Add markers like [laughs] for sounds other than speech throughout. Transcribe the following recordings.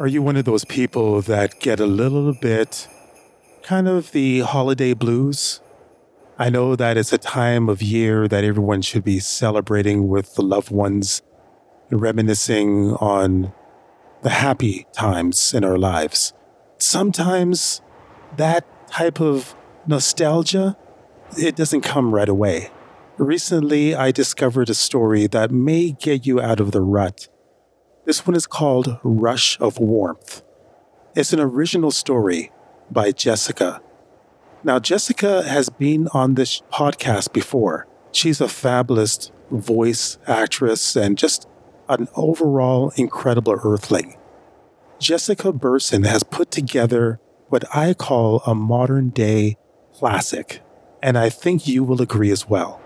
Are you one of those people that get a little bit kind of the holiday blues? I know that it's a time of year that everyone should be celebrating with the loved ones, reminiscing on the happy times in our lives. Sometimes that type of nostalgia, it doesn't come right away. Recently, I discovered a story that may get you out of the rut this one is called Rush of Warmth. It's an original story by Jessica. Now, Jessica has been on this podcast before. She's a fabulous voice actress and just an overall incredible earthling. Jessica Burson has put together what I call a modern day classic, and I think you will agree as well.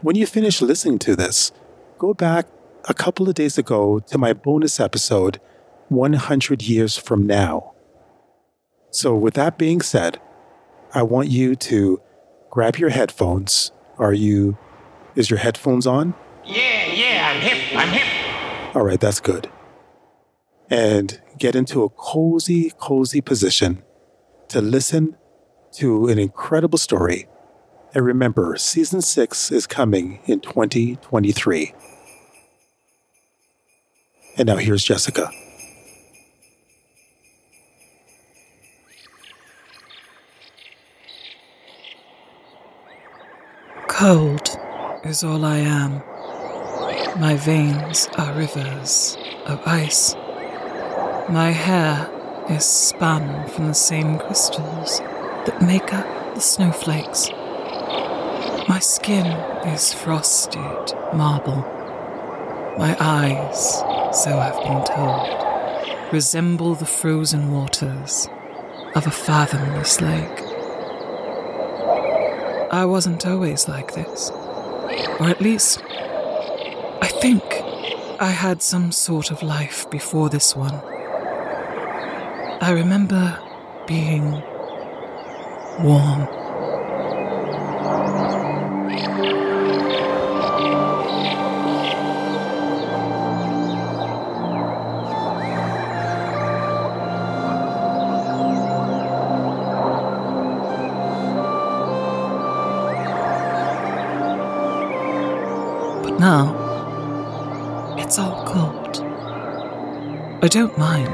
When you finish listening to this, go back a couple of days ago to my bonus episode, 100 Years from Now. So, with that being said, I want you to grab your headphones. Are you, is your headphones on? Yeah, yeah, I'm hip, I'm hip. All right, that's good. And get into a cozy, cozy position to listen to an incredible story. And remember, season six is coming in 2023. And now here's Jessica. Cold is all I am. My veins are rivers of ice. My hair is spun from the same crystals that make up the snowflakes. My skin is frosted marble. My eyes, so I've been told, resemble the frozen waters of a fathomless lake. I wasn't always like this, or at least, I think I had some sort of life before this one. I remember being warm. I don't mind.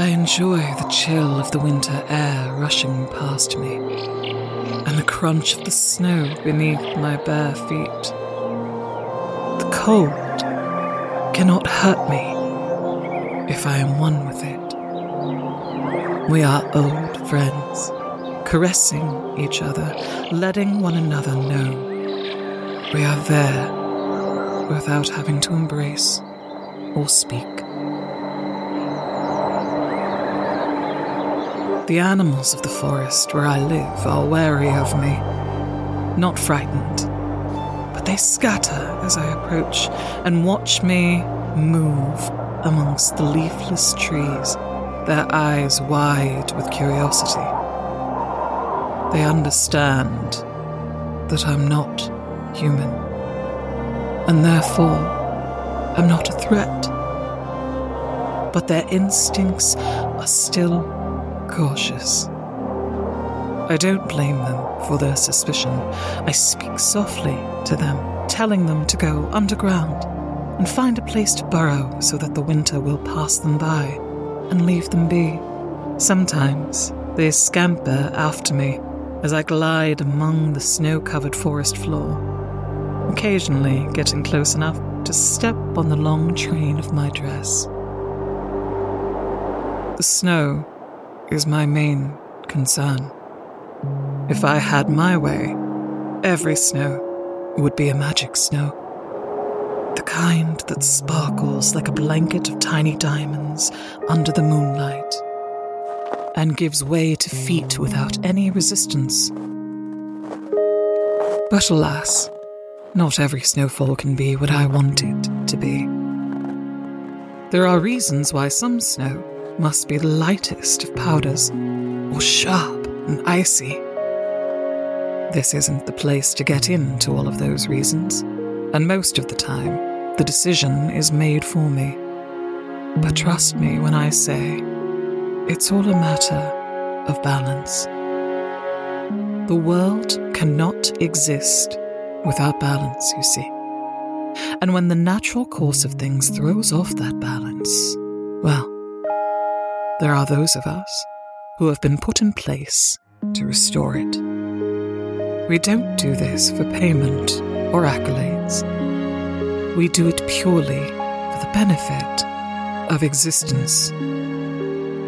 I enjoy the chill of the winter air rushing past me, and the crunch of the snow beneath my bare feet. The cold cannot hurt me if I am one with it. We are old friends, caressing each other, letting one another know we are there without having to embrace or speak. The animals of the forest where I live are wary of me, not frightened, but they scatter as I approach and watch me move amongst the leafless trees, their eyes wide with curiosity. They understand that I'm not human, and therefore am not a threat. But their instincts are still cautious. I don't blame them for their suspicion. I speak softly to them, telling them to go underground and find a place to burrow so that the winter will pass them by and leave them be. Sometimes they scamper after me as I glide among the snow covered forest floor occasionally getting close enough to step on the long train of my dress. The snow is my main concern. If I had my way, every snow would be a magic snow. The kind that sparkles like a blanket of tiny diamonds under the moonlight and gives way to feet without any resistance. But alas, not every snowfall can be what I want it to be. There are reasons why some snow must be the lightest of powders, or sharp and icy. This isn't the place to get into all of those reasons, and most of the time, the decision is made for me. But trust me when I say it's all a matter of balance. The world cannot exist without balance, you see. And when the natural course of things throws off that balance, well, there are those of us who have been put in place to restore it. We don't do this for payment or accolades. We do it purely for the benefit of existence.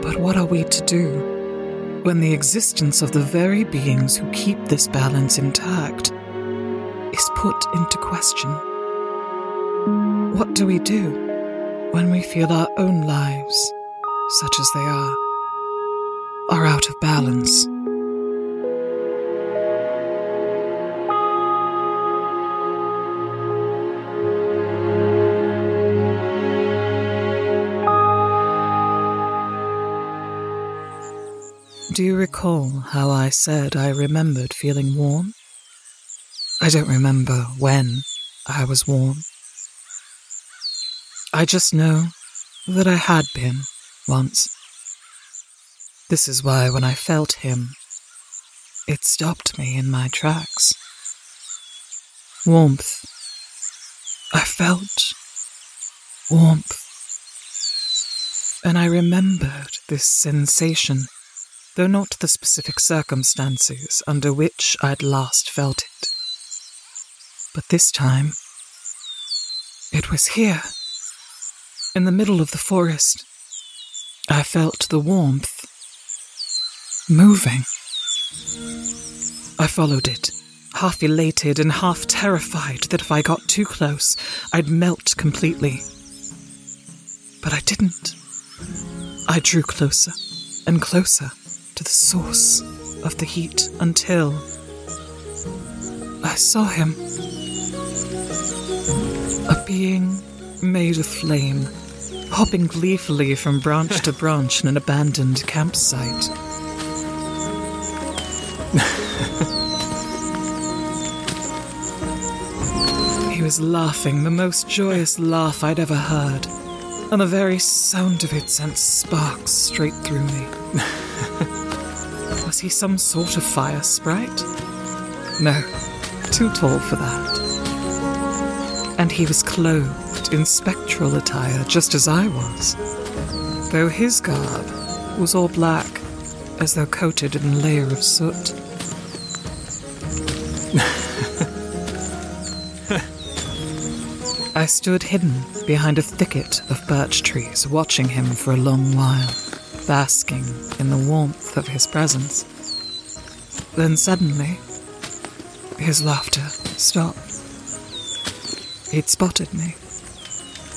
But what are we to do when the existence of the very beings who keep this balance intact is put into question? What do we do when we feel our own lives, such as they are, are out of balance? Do you recall how I said I remembered feeling warm? I don't remember when I was warm. I just know that I had been once. This is why when I felt him, it stopped me in my tracks. Warmth. I felt warmth. And I remembered this sensation though not the specific circumstances under which I'd last felt it. But this time, it was here, in the middle of the forest. I felt the warmth moving. I followed it, half elated and half terrified that if I got too close, I'd melt completely. But I didn't. I drew closer and closer to the source of the heat until I saw him. Being made of flame, hopping gleefully from branch to branch in an abandoned campsite. [laughs] he was laughing the most joyous laugh I'd ever heard, and the very sound of it sent sparks straight through me. [laughs] Was he some sort of fire sprite? No, too tall for that. And he was clothed in spectral attire just as I was, though his garb was all black, as though coated in a layer of soot. [laughs] I stood hidden behind a thicket of birch trees, watching him for a long while basking in the warmth of his presence. Then suddenly, his laughter stopped. He'd spotted me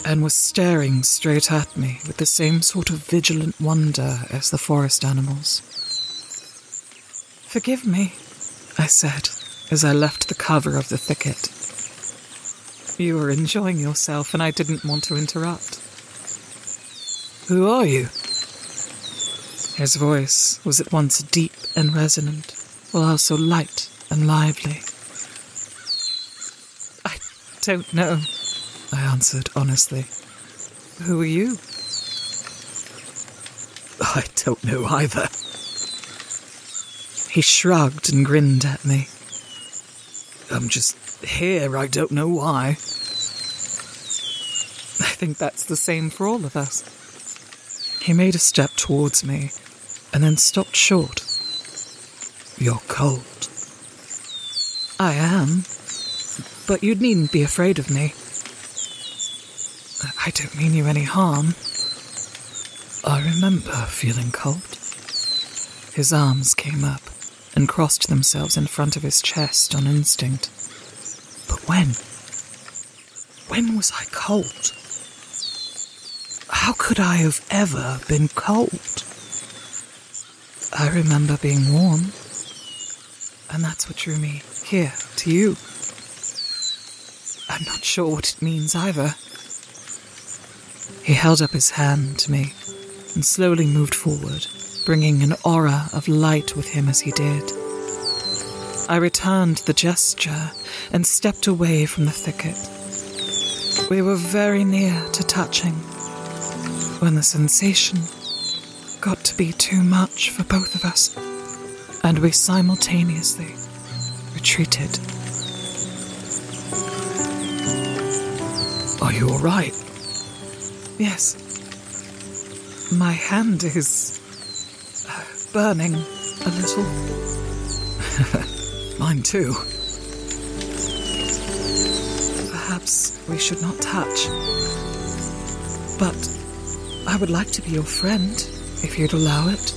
and was staring straight at me with the same sort of vigilant wonder as the forest animals. Forgive me, I said as I left the cover of the thicket. You were enjoying yourself and I didn't want to interrupt. Who are you? His voice was at once deep and resonant, while also light and lively. Don't know, I answered honestly. Who are you? I don't know either. He shrugged and grinned at me. I'm just here, I don't know why. I think that's the same for all of us. He made a step towards me, and then stopped short. You're cold. I am, but you needn't be afraid of me. I don't mean you any harm. I remember feeling cold. His arms came up and crossed themselves in front of his chest on instinct. But when? When was I cold? How could I have ever been cold? I remember being warm. And that's what drew me here, to you. Not sure what it means either. He held up his hand to me and slowly moved forward, bringing an aura of light with him as he did. I returned the gesture and stepped away from the thicket. We were very near to touching, when the sensation got to be too much for both of us, and we simultaneously retreated. Are you alright? Yes. My hand is uh, burning a little. [laughs] Mine too. Perhaps we should not touch. But I would like to be your friend, if you'd allow it.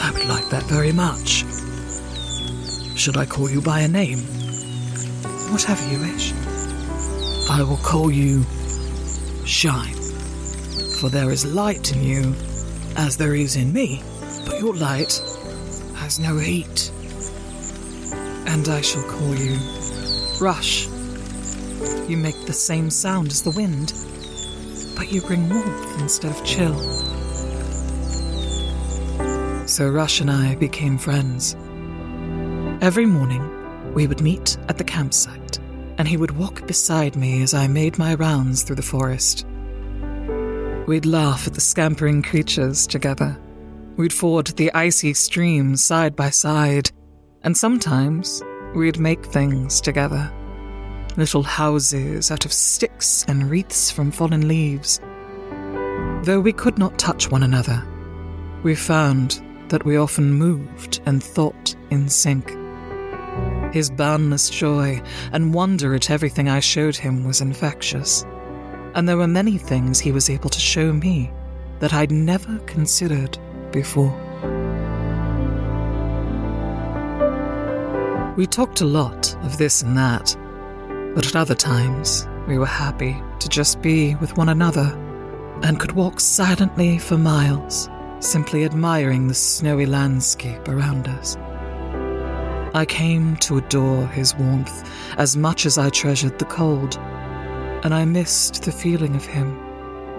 I would like that very much. Should I call you by a name? Whatever you wish. I will call you Shine. For there is light in you, as there is in me, but your light has no heat. And I shall call you Rush. You make the same sound as the wind, but you bring warmth instead of chill. So Rush and I became friends. Every morning, we would meet at the campsite, and he would walk beside me as I made my rounds through the forest. We'd laugh at the scampering creatures together. We'd ford the icy streams side by side, and sometimes we'd make things together. Little houses out of sticks and wreaths from fallen leaves. Though we could not touch one another, we found that we often moved and thought in sync. His boundless joy and wonder at everything I showed him was infectious, and there were many things he was able to show me that I'd never considered before. We talked a lot of this and that, but at other times we were happy to just be with one another and could walk silently for miles, simply admiring the snowy landscape around us. I came to adore his warmth as much as I treasured the cold, and I missed the feeling of him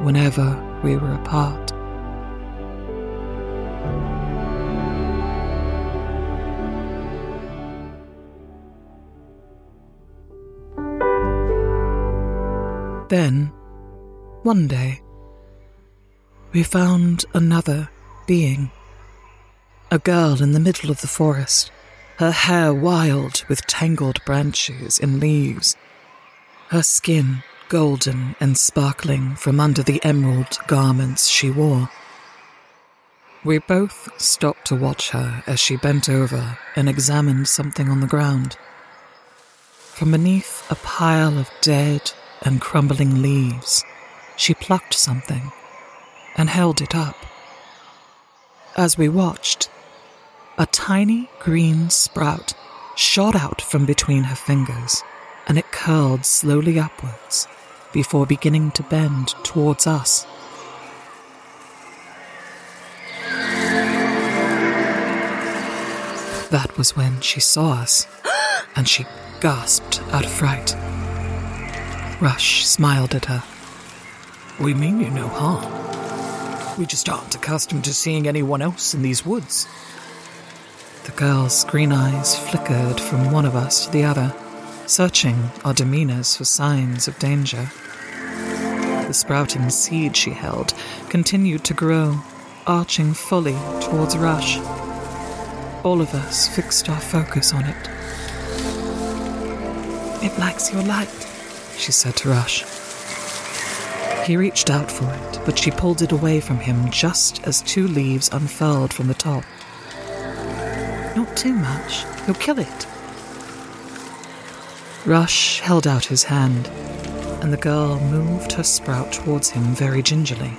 whenever we were apart. Then, one day, we found another being. A girl in the middle of the forest, her hair wild with tangled branches and leaves, her skin golden and sparkling from under the emerald garments she wore. We both stopped to watch her as she bent over and examined something on the ground. From beneath a pile of dead and crumbling leaves, she plucked something and held it up. As we watched, a tiny green sprout shot out from between her fingers, and it curled slowly upwards before beginning to bend towards us. That was when she saw us, [gasps] and she gasped out of fright. Rush smiled at her. We mean you no harm. We just aren't accustomed to seeing anyone else in these woods. The girl's green eyes flickered from one of us to the other, searching our demeanors for signs of danger. The sprouting seed she held continued to grow, arching fully towards Rush. All of us fixed our focus on it. It likes your light, she said to Rush. He reached out for it, but she pulled it away from him just as two leaves unfurled from the top. Not too much, you'll kill it. Rush held out his hand, and the girl moved her sprout towards him very gingerly.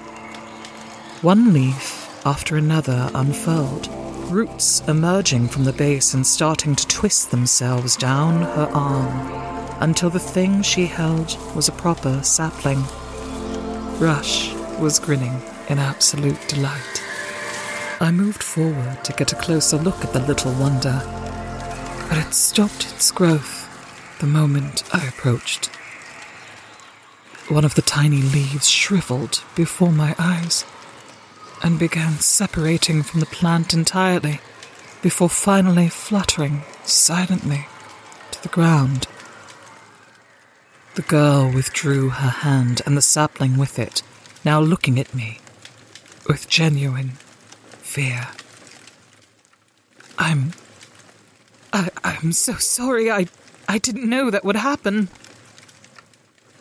One leaf after another unfurled, roots emerging from the base and starting to twist themselves down her arm until the thing she held was a proper sapling. Rush was grinning in absolute delight. I moved forward to get a closer look at the little wonder, but it stopped its growth the moment I approached. One of the tiny leaves shriveled before my eyes and began separating from the plant entirely before finally fluttering silently to the ground. The girl withdrew her hand and the sapling with it, now looking at me with genuine fear. I'm. I, I'm so sorry. I, I didn't know that would happen.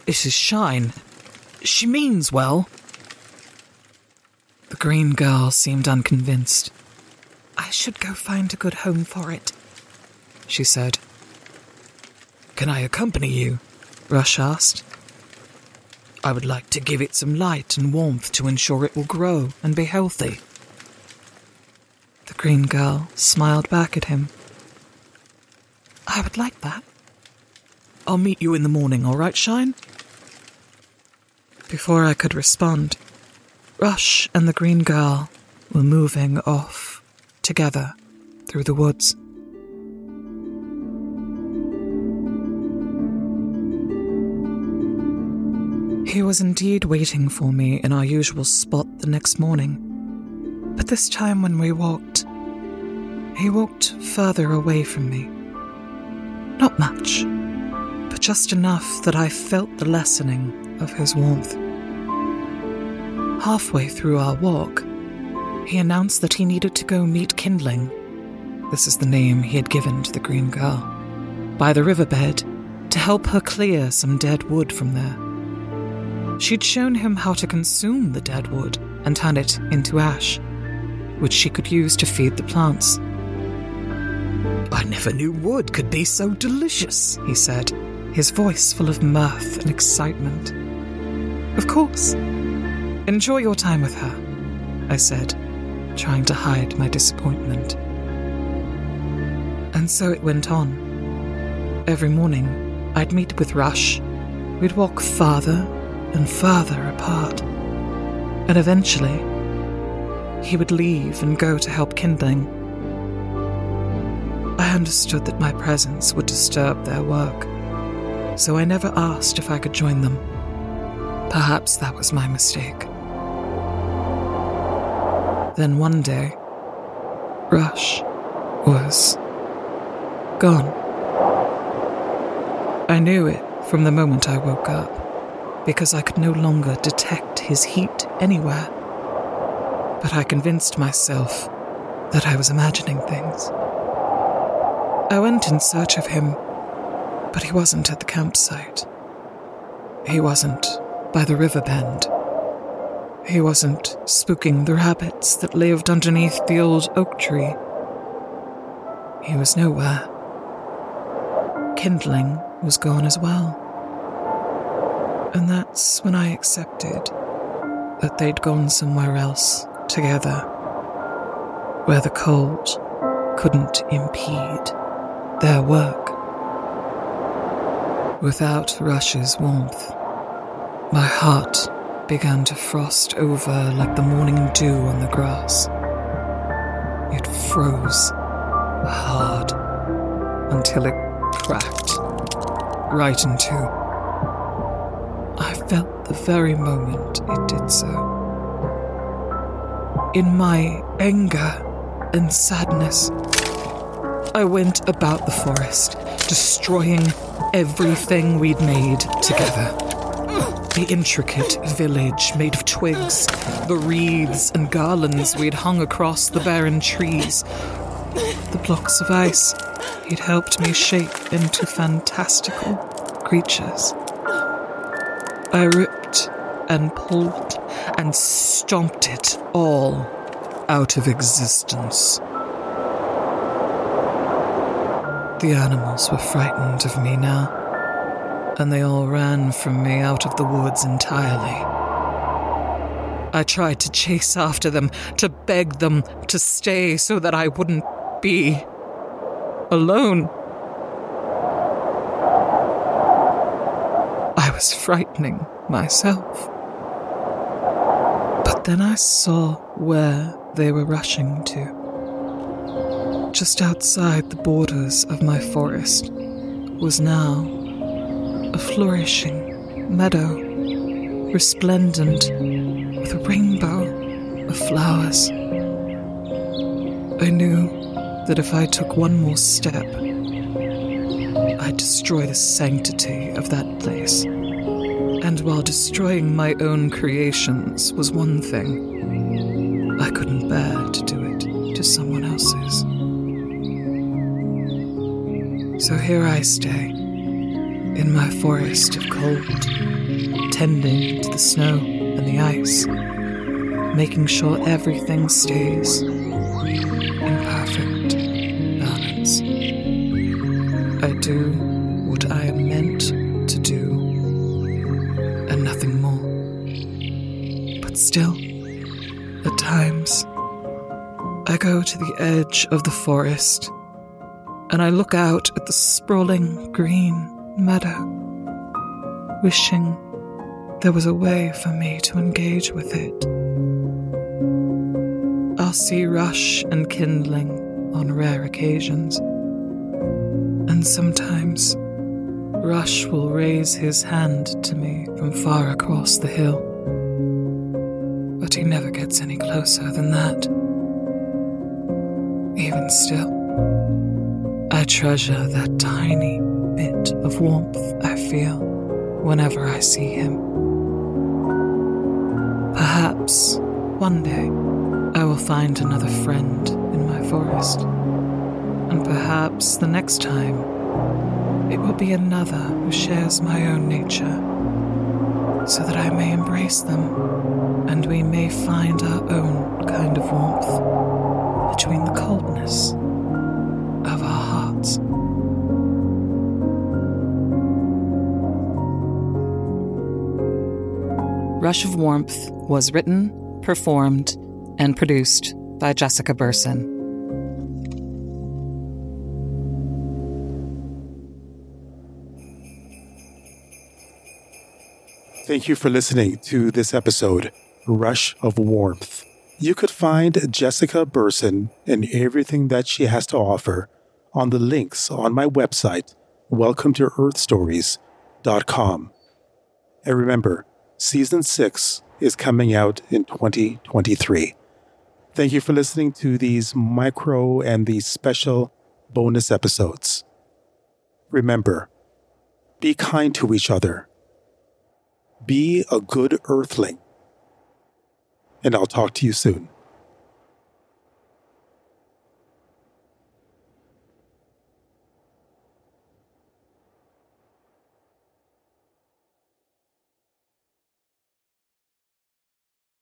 This is Shine. She means well. The green girl seemed unconvinced. I should go find a good home for it, she said. Can I accompany you? Rush asked. I would like to give it some light and warmth to ensure it will grow and be healthy. Green girl smiled back at him. I would like that. I'll meet you in the morning, all right, Shine? Before I could respond, Rush and the green girl were moving off together through the woods. He was indeed waiting for me in our usual spot the next morning. But this time when we walked, he walked further away from me. Not much, but just enough that I felt the lessening of his warmth. Halfway through our walk, he announced that he needed to go meet Kindling. This is the name he had given to the green girl. By the riverbed to help her clear some dead wood from there. She'd shown him how to consume the dead wood and turn it into ash, which she could use to feed the plants. I never knew wood could be so delicious, he said, his voice full of mirth and excitement. Of course. Enjoy your time with her, I said, trying to hide my disappointment. And so it went on. Every morning, I'd meet with Rush. We'd walk farther and farther apart. And eventually, he would leave and go to help kindling. I understood that my presence would disturb their work, so I never asked if I could join them. Perhaps that was my mistake. Then one day, Rush was gone. I knew it from the moment I woke up because I could no longer detect his heat anywhere. But I convinced myself that I was imagining things. I went in search of him, but he wasn't at the campsite. He wasn't by the river bend. He wasn't spooking the rabbits that lived underneath the old oak tree. He was nowhere. Kindling was gone as well. And that's when I accepted that they'd gone somewhere else together, where the cold couldn't impede their work. Without Rush's warmth, my heart began to frost over like the morning dew on the grass. It froze hard until it cracked right in two I felt the very moment it did so. In my anger and sadness, I went about the forest, destroying everything we'd made together. The intricate village made of twigs, the wreaths and garlands we'd hung across the barren trees, the blocks of ice he'd helped me shape into fantastical creatures. I ripped and pulled and stomped it all out of existence. The animals were frightened of me now, and they all ran from me out of the woods entirely. I tried to chase after them, to beg them to stay so that I wouldn't be alone. I was frightening myself. But then I saw where they were rushing to. Just outside the borders of my forest was now a flourishing meadow, resplendent with a rainbow of flowers. I knew that if I took one more step, I'd destroy the sanctity of that place And while destroying my own creations was one thing, I couldn't bear to do it to someone else's. So here I stay, in my forest of cold, tending to the snow and the ice, making sure everything stays in perfect balance. I do what I am meant to do, and nothing more. But still, at times, I go to the edge of the forest and I look out at the sprawling green meadow, wishing there was a way for me to engage with it. I'll see rush and kindling on rare occasions, and sometimes Rush will raise his hand to me from far across the hill. But he never gets any closer than that. Even still, I treasure that tiny bit of warmth I feel whenever I see him. Perhaps one day I will find another friend in my forest, and perhaps the next time it will be another who shares my own nature, so that I may embrace them and we may find our own kind of warmth between the coldness Rush of Warmth was written, performed, and produced by Jessica Burson. Thank you for listening to this episode, Rush of Warmth. You could find Jessica Burson and everything that she has to offer on the links on my website, welcome to earthstories.com. And remember, season 6 is coming out in 2023. Thank you for listening to these micro and these special bonus episodes. Remember, be kind to each other. Be a good earthling. And I'll talk to you soon.